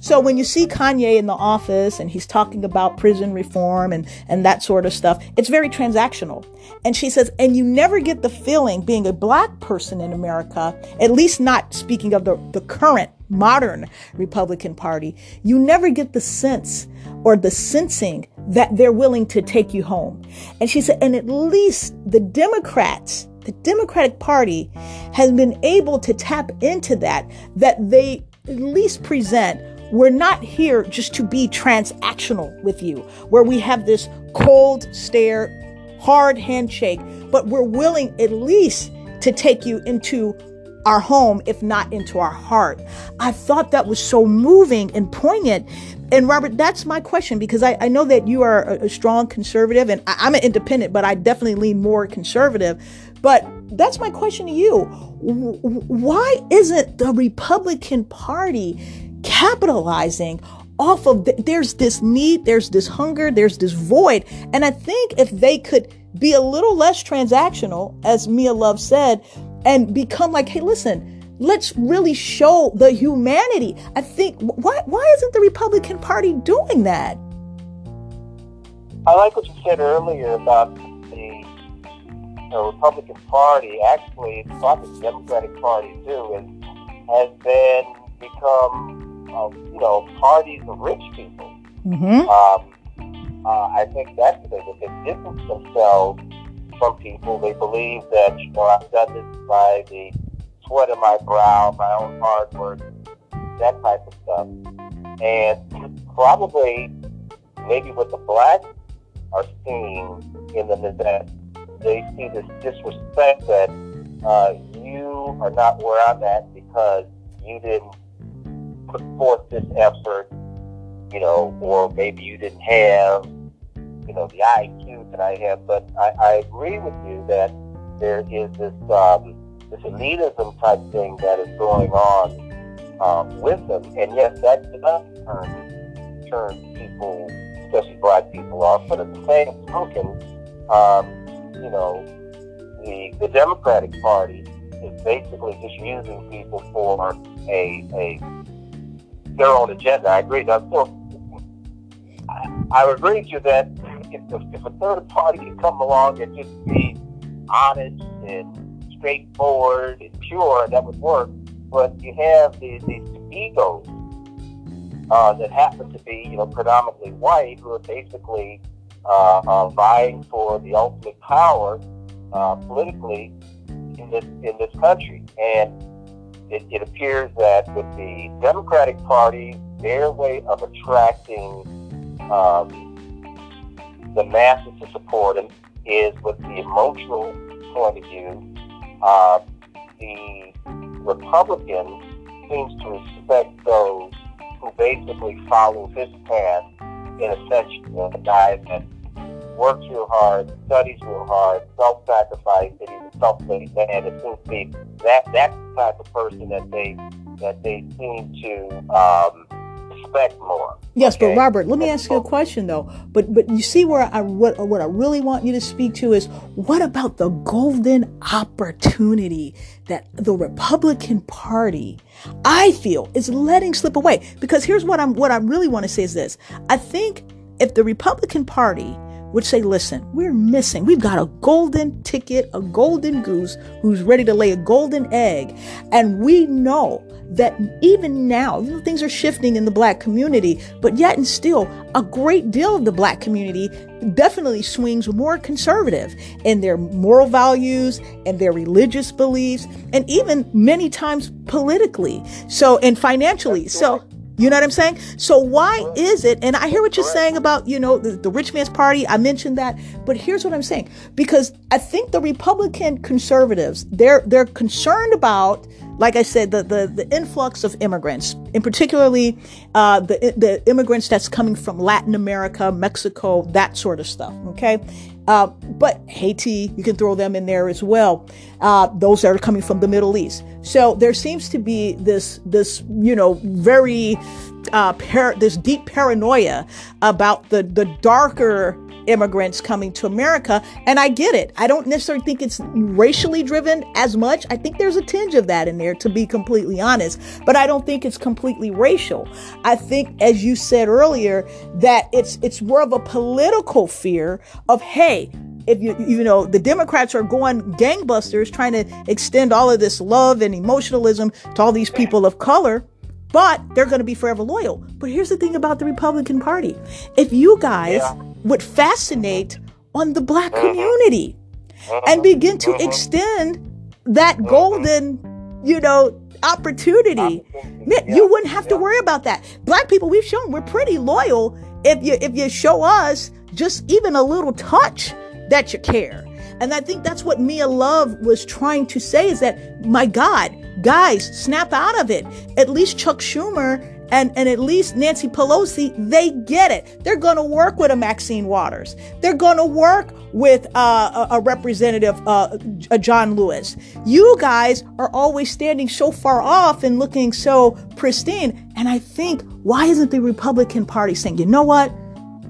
So when you see Kanye in the office and he's talking about prison reform and, and that sort of stuff, it's very transactional. And she says, and you never get the feeling being a black person in America, at least not speaking of the, the current modern Republican Party, you never get the sense or the sensing that they're willing to take you home. And she said, and at least the Democrats the Democratic Party has been able to tap into that, that they at least present we're not here just to be transactional with you, where we have this cold stare, hard handshake, but we're willing at least to take you into our home, if not into our heart. I thought that was so moving and poignant. And Robert, that's my question because I, I know that you are a, a strong conservative and I, I'm an independent, but I definitely lean more conservative. But that's my question to you. Why isn't the Republican Party capitalizing off of the, there's this need, there's this hunger, there's this void. And I think if they could be a little less transactional, as Mia Love said, and become like, hey, listen, let's really show the humanity. I think why why isn't the Republican Party doing that? I like what you said earlier about the Republican Party, actually, probably the Democratic Party too, is, has been become, uh, you know, parties of rich people. Mm-hmm. Um, uh, I think that's the thing. They distance themselves from people. They believe that, you know, I've done this by the sweat of my brow, my own hard work, that type of stuff. And probably, maybe what the blacks are seeing in the that they see this disrespect that uh, you are not where I'm at because you didn't put forth this effort, you know, or maybe you didn't have, you know, the IQ that I have. But I, I agree with you that there is this um, this elitism type thing that is going on um, with them, and yes, that does turn turn people, especially black people, off. But at the same token, um, you know, the the Democratic Party is basically just using people for a a their own agenda. I agree. Now, so I, I agree with you that if, if a third party can come along and just be honest and straightforward and pure, that would work. But you have these, these egos uh, that happen to be, you know, predominantly white, who are basically vying for the ultimate power uh, politically in this in this country. And it, it, appears that with the Democratic Party, their way of attracting um, the masses to support them is with the emotional point of view. Uh, the Republican seems to respect those who basically follow his path in a sense, know, guy that works real hard, studies real hard, self-sacrifice, and he's a self-made man. It seems to be that that's the type of person that they that they seem to um, respect more. Yes, okay? but Robert, let me ask you a question though. But but you see where I what what I really want you to speak to is what about the golden opportunity that the Republican Party I feel is letting slip away? Because here's what I'm what I really want to say is this. I think if the Republican Party would say, listen, we're missing. We've got a golden ticket, a golden goose who's ready to lay a golden egg. And we know that even now, you know, things are shifting in the black community, but yet and still, a great deal of the black community definitely swings more conservative in their moral values and their religious beliefs, and even many times politically. So, and financially. So, you know what I'm saying? So why is it? And I hear what you're saying about, you know, the, the, rich man's party. I mentioned that, but here's what I'm saying. Because I think the Republican conservatives, they're they're concerned about like I said, the the, the influx of immigrants, in particularly uh, the the immigrants that's coming from Latin America, Mexico, that sort of stuff. Okay, uh, but Haiti, you can throw them in there as well. Uh, those that are coming from the Middle East. So there seems to be this this you know very uh, par- this deep paranoia about the the darker immigrants coming to America. And I get it. I don't necessarily think it's racially driven as much. I think there's a tinge of that in there, to be completely honest. But I don't think it's completely racial. I think, as you said earlier, that it's it's more of a political fear of, hey, if you you know the democrats are going gangbusters trying to extend all of this love and emotionalism to all these people of color but they're going to be forever loyal but here's the thing about the republican party if you guys yeah would fascinate on the black mm-hmm. community and mm-hmm. begin to mm-hmm. extend that golden, you know, opportunity. You wouldn't have to worry about that. Black people, we've shown we're pretty loyal if you if you show us just even a little touch that you care. And I think that's what Mia Love was trying to say is that, my God, guys, snap out of it. At least Chuck Schumer and, and at least Nancy Pelosi, they get it. They're going to work with a Maxine Waters. They're going to work with uh, a, a, representative, uh, a John Lewis. You guys are always standing so far off and looking so pristine. And I think, why isn't the Republican Party saying, you know what?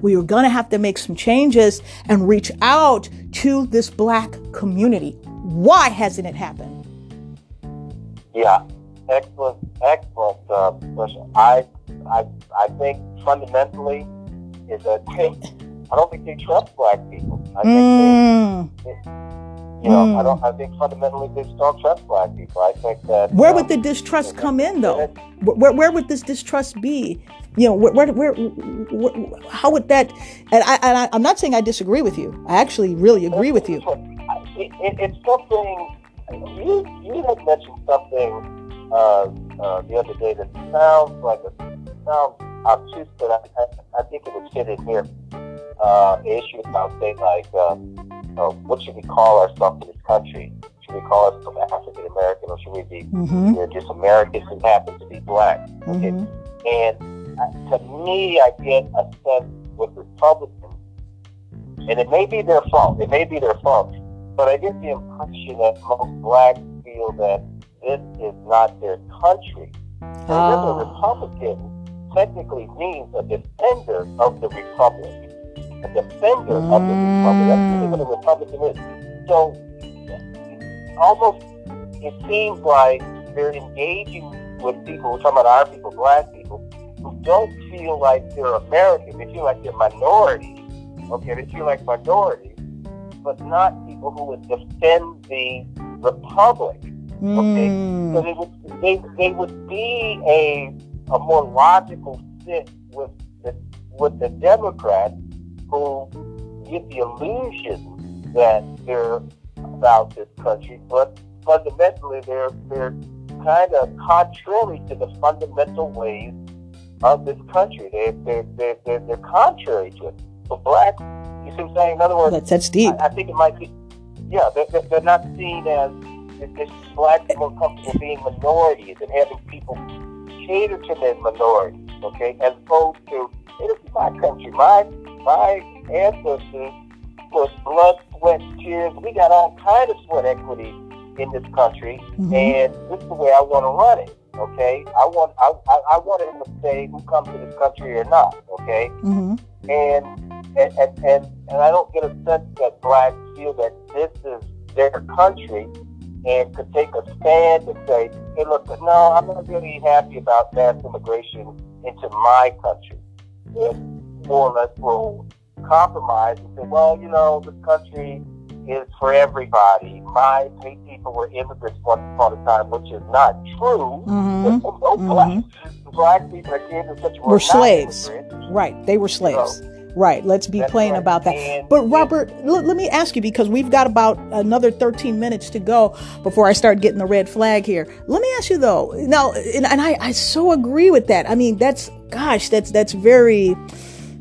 We are going to have to make some changes and reach out to this black community. Why hasn't it happened? Yeah, excellent, excellent uh, question. I, I, I think fundamentally is that I don't think they trust black people. I think mm. they, they, you know, mm. I don't. I think fundamentally they don't trust black people. I think that. Where would the distrust come in, though? Where, where would this distrust be? You know, where, where, where, where how would that? And I, and I, am not saying I disagree with you. I actually really agree with you. It, it, it's something. You you had mentioned something uh, uh, the other day that sounds like a sounds obtuse, but I, I, I think it would fit in here. Uh, the issue about saying like, uh, uh, what should we call ourselves in this country? Should we call ourselves African American, or should we be mm-hmm. you know, just Americans who happen to be black? Okay, mm-hmm. and uh, to me, I get a sense with Republicans, and it may be their fault. It may be their fault, but I get the impression that most blacks feel that this is not their country. Oh. Remember, Republican technically means a defender of the republic. A defender of the republic. That's really what a Republican is. So, almost, it seems like they're engaging with people, we're talking about our people, black people, who don't feel like they're American. They feel like they're minorities. Okay, they feel like minorities, but not people who would defend the republic. Okay, mm. so they would they, they would be a a more logical fit with the with the Democrats who give the illusion that they're about this country, but fundamentally they're they're kind of contrary to the fundamental ways of this country. They they're they're they're, they're contrary to it. So black, you see what I'm saying? In other words, that's, that's deep. I, I think it might be. Yeah, they're, they're not seen as blacks are more comfortable being minorities and having people cater to their minorities, okay, as opposed to it is my country. My my ancestors put blood, sweat, tears. We got all kind of sweat equity in this country, mm-hmm. and this is the way I want to run it. Okay, I want I, I, I want them to say who comes to this country or not. Okay, mm-hmm. and, and and and and I don't get a sense that blacks feel that this is their country and could take a stand and say, hey, look, no, I'm not really happy about mass immigration into my country. More or less will compromise and say, well, you know, this country is for everybody. My people were immigrants once upon a time, which is not true. Mm-hmm. no mm-hmm. black, black people that came to such were slaves. Right, they were slaves. So, Right. Let's be That's plain right. about that. And, but Robert, l- let me ask you because we've got about another 13 minutes to go before I start getting the red flag here. Let me ask you though. Now, and, and I, I so agree with that. I mean, that's gosh, that's that's very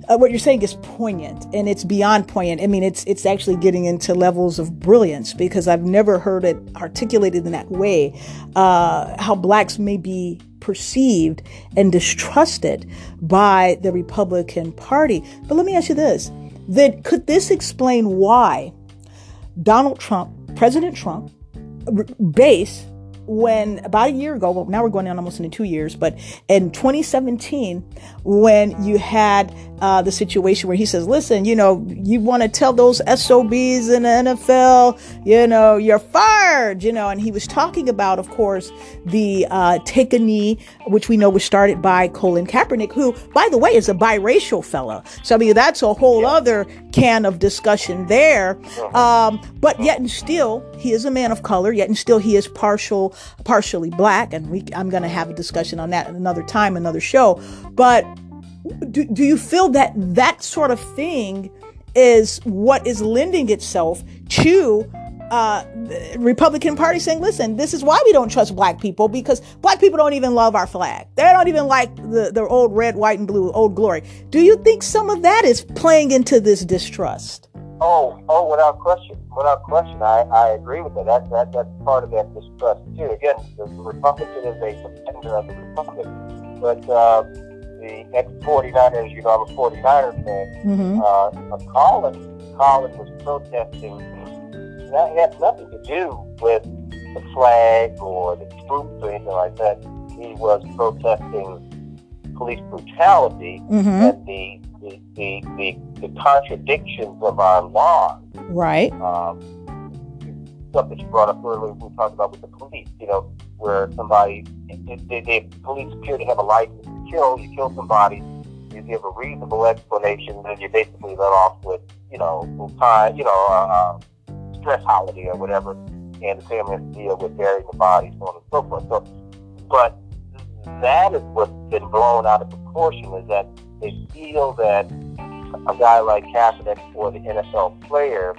uh, what you're saying is poignant and it's beyond poignant. I mean, it's it's actually getting into levels of brilliance because I've never heard it articulated in that way. Uh, how blacks may be perceived and distrusted by the Republican Party. But let me ask you this: that could this explain why Donald Trump, President Trump, base when about a year ago, well, now we're going on almost into two years, but in 2017, when you had uh, the situation where he says, listen, you know, you want to tell those SOBs in the NFL, you know, you're fired, you know, and he was talking about, of course, the uh, take a knee, which we know was started by Colin Kaepernick, who, by the way, is a biracial fella. So, I mean, that's a whole yeah. other can of discussion there. Uh-huh. Um, but yet and still, he is a man of color, yet and still he is partial, partially black. And we, I'm going to have a discussion on that another time, another show. But do, do you feel that that sort of thing is what is lending itself to uh, Republican Party saying, listen, this is why we don't trust black people because black people don't even love our flag. They don't even like the, the old red, white, and blue, old glory. Do you think some of that is playing into this distrust? Oh, oh, without question, without question, I, I agree with that. That, that. That's part of that distrust too. Again, the Republican is a defender of the Republic, but uh, the ex 49ers, you know, I'm a 49er fan. Mm-hmm. Uh, Colin, Colin was protesting. That had nothing to do with the flag or the troops or anything like that. He was protesting police brutality mm-hmm. and the the, the, the, the, contradictions of our laws. Right. Um, stuff that you brought up earlier, we talked about with the police, you know, where somebody, the, police appear to have a license to kill, you kill somebody, you give a reasonable explanation, then you're basically let off with, you know, time, you know, uh, stress holiday or whatever, and the family has to deal with burying the bodies, so on and so forth. So, but that is what's been blown out of proportion is that they feel that a guy like Kaepernick or the NFL player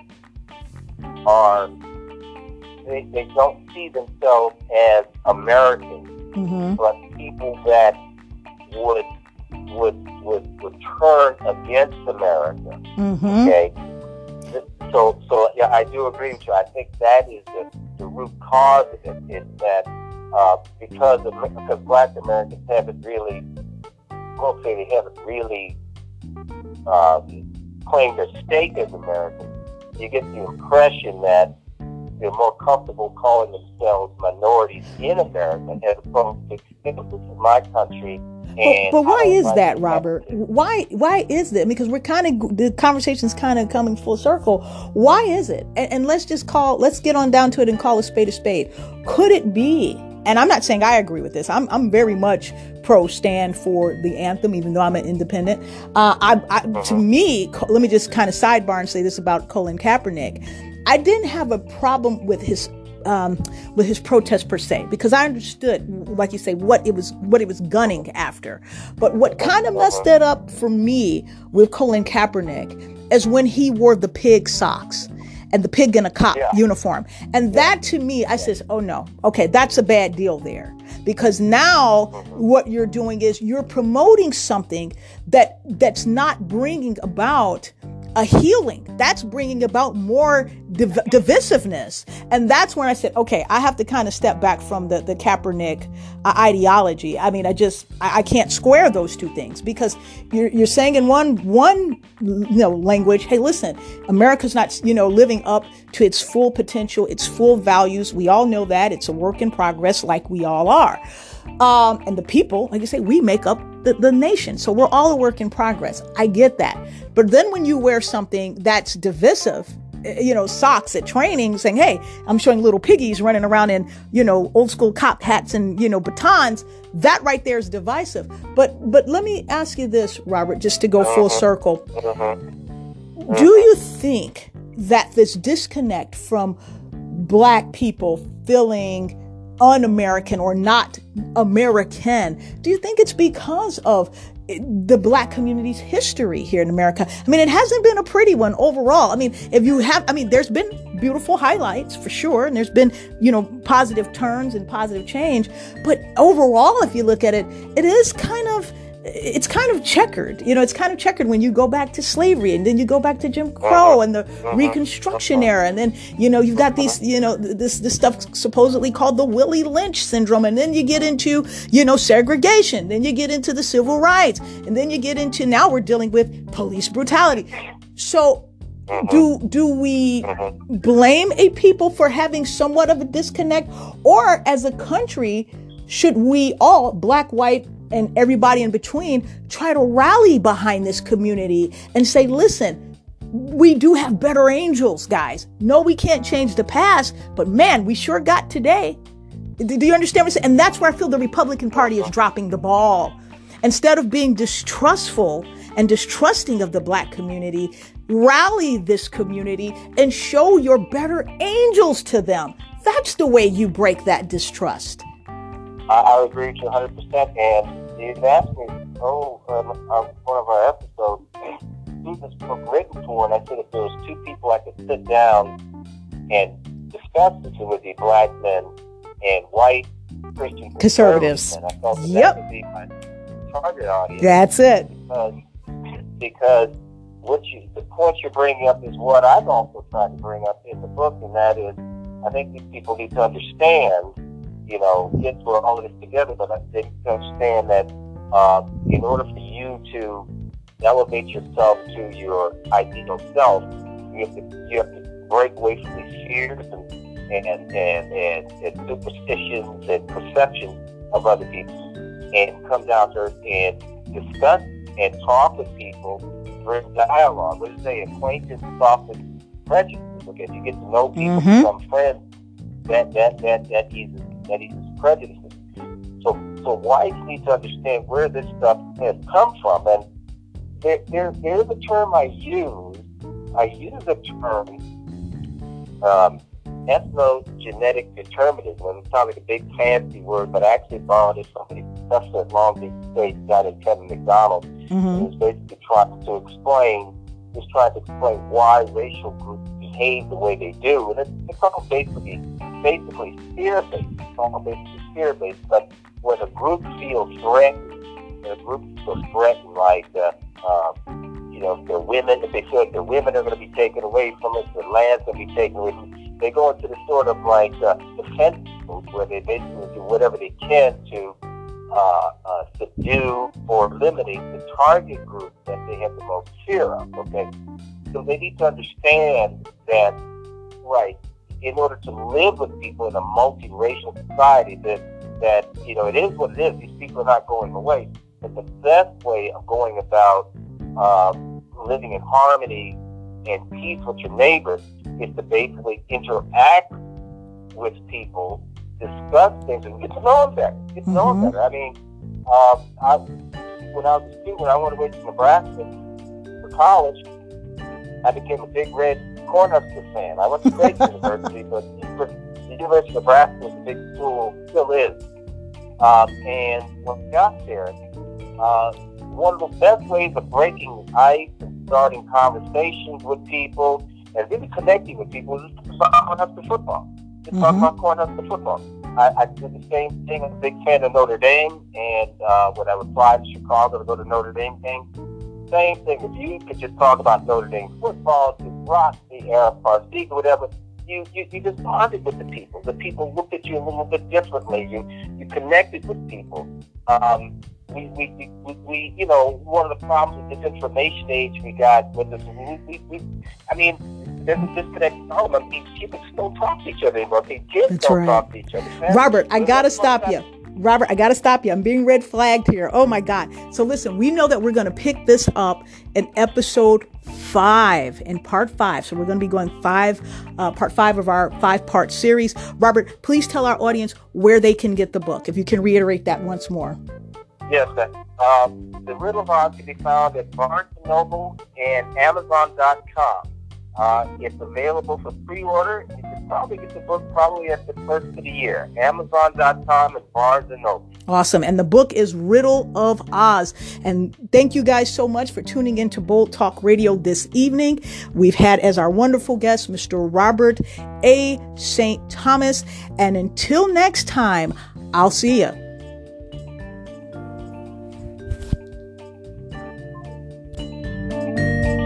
are they, they don't see themselves as Americans, mm-hmm. but people that would would would would turn against America. Mm-hmm. Okay, so so yeah, I do agree with you. I think that is the, the root cause of it is that uh, because of, because Black Americans haven't really, we'll say they haven't really uh, claimed their stake as Americans. You get the impression that they're more comfortable calling themselves minorities in America as opposed to citizens of my country but, but, why is that, Robert? Why why is that? Because we're kind of the conversation's kind of coming full circle. Why is it? And, and, let's just call let's get on down to it and call a spade a spade. Could it be? And I'm not saying I agree with this. I'm I'm very much pro stand for the anthem, even though I'm an independent. Uh, I, I to uh-huh. me, let me just kind of sidebar and say this about Colin Kaepernick. I didn't have a problem with his um, with his protest per se, because I understood, like you say, what it was what it was gunning after. But what kind of messed it up for me with Colin Kaepernick is when he wore the pig socks and the pig in a cop yeah. uniform. And that to me, I says, oh no, okay, that's a bad deal there. Because now mm-hmm. what you're doing is you're promoting something that that's not bringing about a healing. That's bringing about more div- divisiveness. And that's when I said, okay, I have to kind of step back from the, the Kaepernick uh, ideology. I mean, I just, I, I, can't square those two things because you're, you're saying in one, one, you know, language, hey, listen, America's not, you know, living up to its full potential, its full values. We all know that. It's a work in progress like we all are. Um, and the people, like I say, we make up the, the nation. So we're all a work in progress. I get that. But then when you wear something that's divisive, eh, you know, socks at training saying, Hey, I'm showing little piggies running around in, you know, old school cop hats and, you know, batons. That right there is divisive. But, but let me ask you this, Robert, just to go full uh-huh. circle. Uh-huh. Do you think that this disconnect from black people feeling un-American or not American. Do you think it's because of the black community's history here in America. I mean, it hasn't been a pretty one overall. I mean, if you have, I mean, there's been beautiful highlights for sure, and there's been, you know, positive turns and positive change. But overall, if you look at it, it is kind of it's kind of checkered. You know, it's kind of checkered when you go back to slavery and then you go back to Jim Crow uh-huh. and the uh-huh. Reconstruction uh-huh. era. And then, you know, you've got these, you know, this, this stuff supposedly called the Willie Lynch syndrome. And then you get into, you know, segregation. Then you get into the civil rights. And then you get into now we're dealing with police brutality. So do do we blame a people for having somewhat of a disconnect or as a country should we all black white and everybody in between try to rally behind this community and say, listen, we do have better angels, guys. No, we can't change the past, but man, we sure got today. Do you understand what I'm saying? And that's where I feel the Republican Party is dropping the ball. Instead of being distrustful and distrusting of the black community, rally this community and show your better angels to them. That's the way you break that distrust. I, I agree with you 100%. And you asked me, oh, um, on one of our episodes, who's this book written for? And I said if there was two people I could sit down and discuss this, it would be black men and white Christian conservatives. And I felt that yep. that would be my target audience. That's it. Because, because what you, the point you're bringing up is what I've also tried to bring up in the book, and that is, I think these people need to understand you know, yes, we're all in this together, but they need to understand that um, in order for you to elevate yourself to your ideal self, you have to you have to break away from these fears and and and, and, and superstitions and perceptions of other people, and come down to earth and discuss and talk with people through dialogue. What is say? Acquaintance softens prejudice. Okay, if you get to know people, Mhm. become friends, that that that that eases that eases prejudices. So so whites need to understand where this stuff has come from, and there there there's a term I use. I use a term, um, ethnogenetic determinism. and It sounds like a big fancy word, but I actually borrowed it from a professor at Long Beach State, guy named Kevin MacDonald. He hmm was basically trying to explain, just trying to explain why racial groups behave the way they do, and it's, it's all basically basically fear-based. It's all basically fear-based. But when a group feels threatened, a group feels threatened, like uh, um, you know, if they're women, if they feel like their women are going to be taken away from us, their land's are going to be taken away from us, they go into the sort of like uh, defense mode where they basically do whatever they can to uh, uh, subdue or eliminate the target group that they have the most fear of. Okay, so they need to understand that, right? In order to live with people in a multiracial society, that that you know it is what it is. These people are not going away. But the best way of going about um, living in harmony and peace with your neighbors is to basically interact with people, discuss things, and get to know them better. Get to know them Mhm. better. I mean, um, I, when I was a student, when I went away to Nebraska for college, I became a big red Cornhusker fan. I went to Drake University, but the University of Nebraska was a big school, still is. Um, and when I got there, uh, one of the best ways of breaking ice and starting conversations with people and really connecting with people is to talk about Cornhusker football. Just talk Mhm. about Cornhusker football. I, I did the same thing. I'm a big fan of Notre Dame, and uh, when I would fly to Chicago to go to Notre Dame games, same thing. If you could just talk about Notre Dame football, to rock the Ara Parseghian, whatever, you, you, you just bonded with the people. The people looked at you a little bit differently. You you connected with people. Um, we, we, we, we, you know, one of the problems with this information age we got with this, we, we, we I mean, there's a disconnect home. I mean, people don't talk to each other anymore. Kids That's don't right. talk to each other. Robert, I gotta stop talks you. Robert, I gotta stop you. I'm being red flagged here. Oh my God. So listen, we know that we're gonna pick this up in episode five, in part five. So we're gonna be going five, uh, part five of our five part series. Robert, please tell our audience where they can get the book. If you can reiterate that once more. Yes, sir. Um, the Riddle Oz can be found at Barnes & Noble and Amazon.com. Uh, it's available for pre-order. You can probably get the book probably at the first of the year. Amazon.com and Barnes & Noble. Awesome. And the book is Riddle of Oz. And thank you guys so much for tuning in to Bold Talk Radio this evening. We've had as our wonderful guest Mr. Robert A. St. Thomas. And until next time, I'll see you. you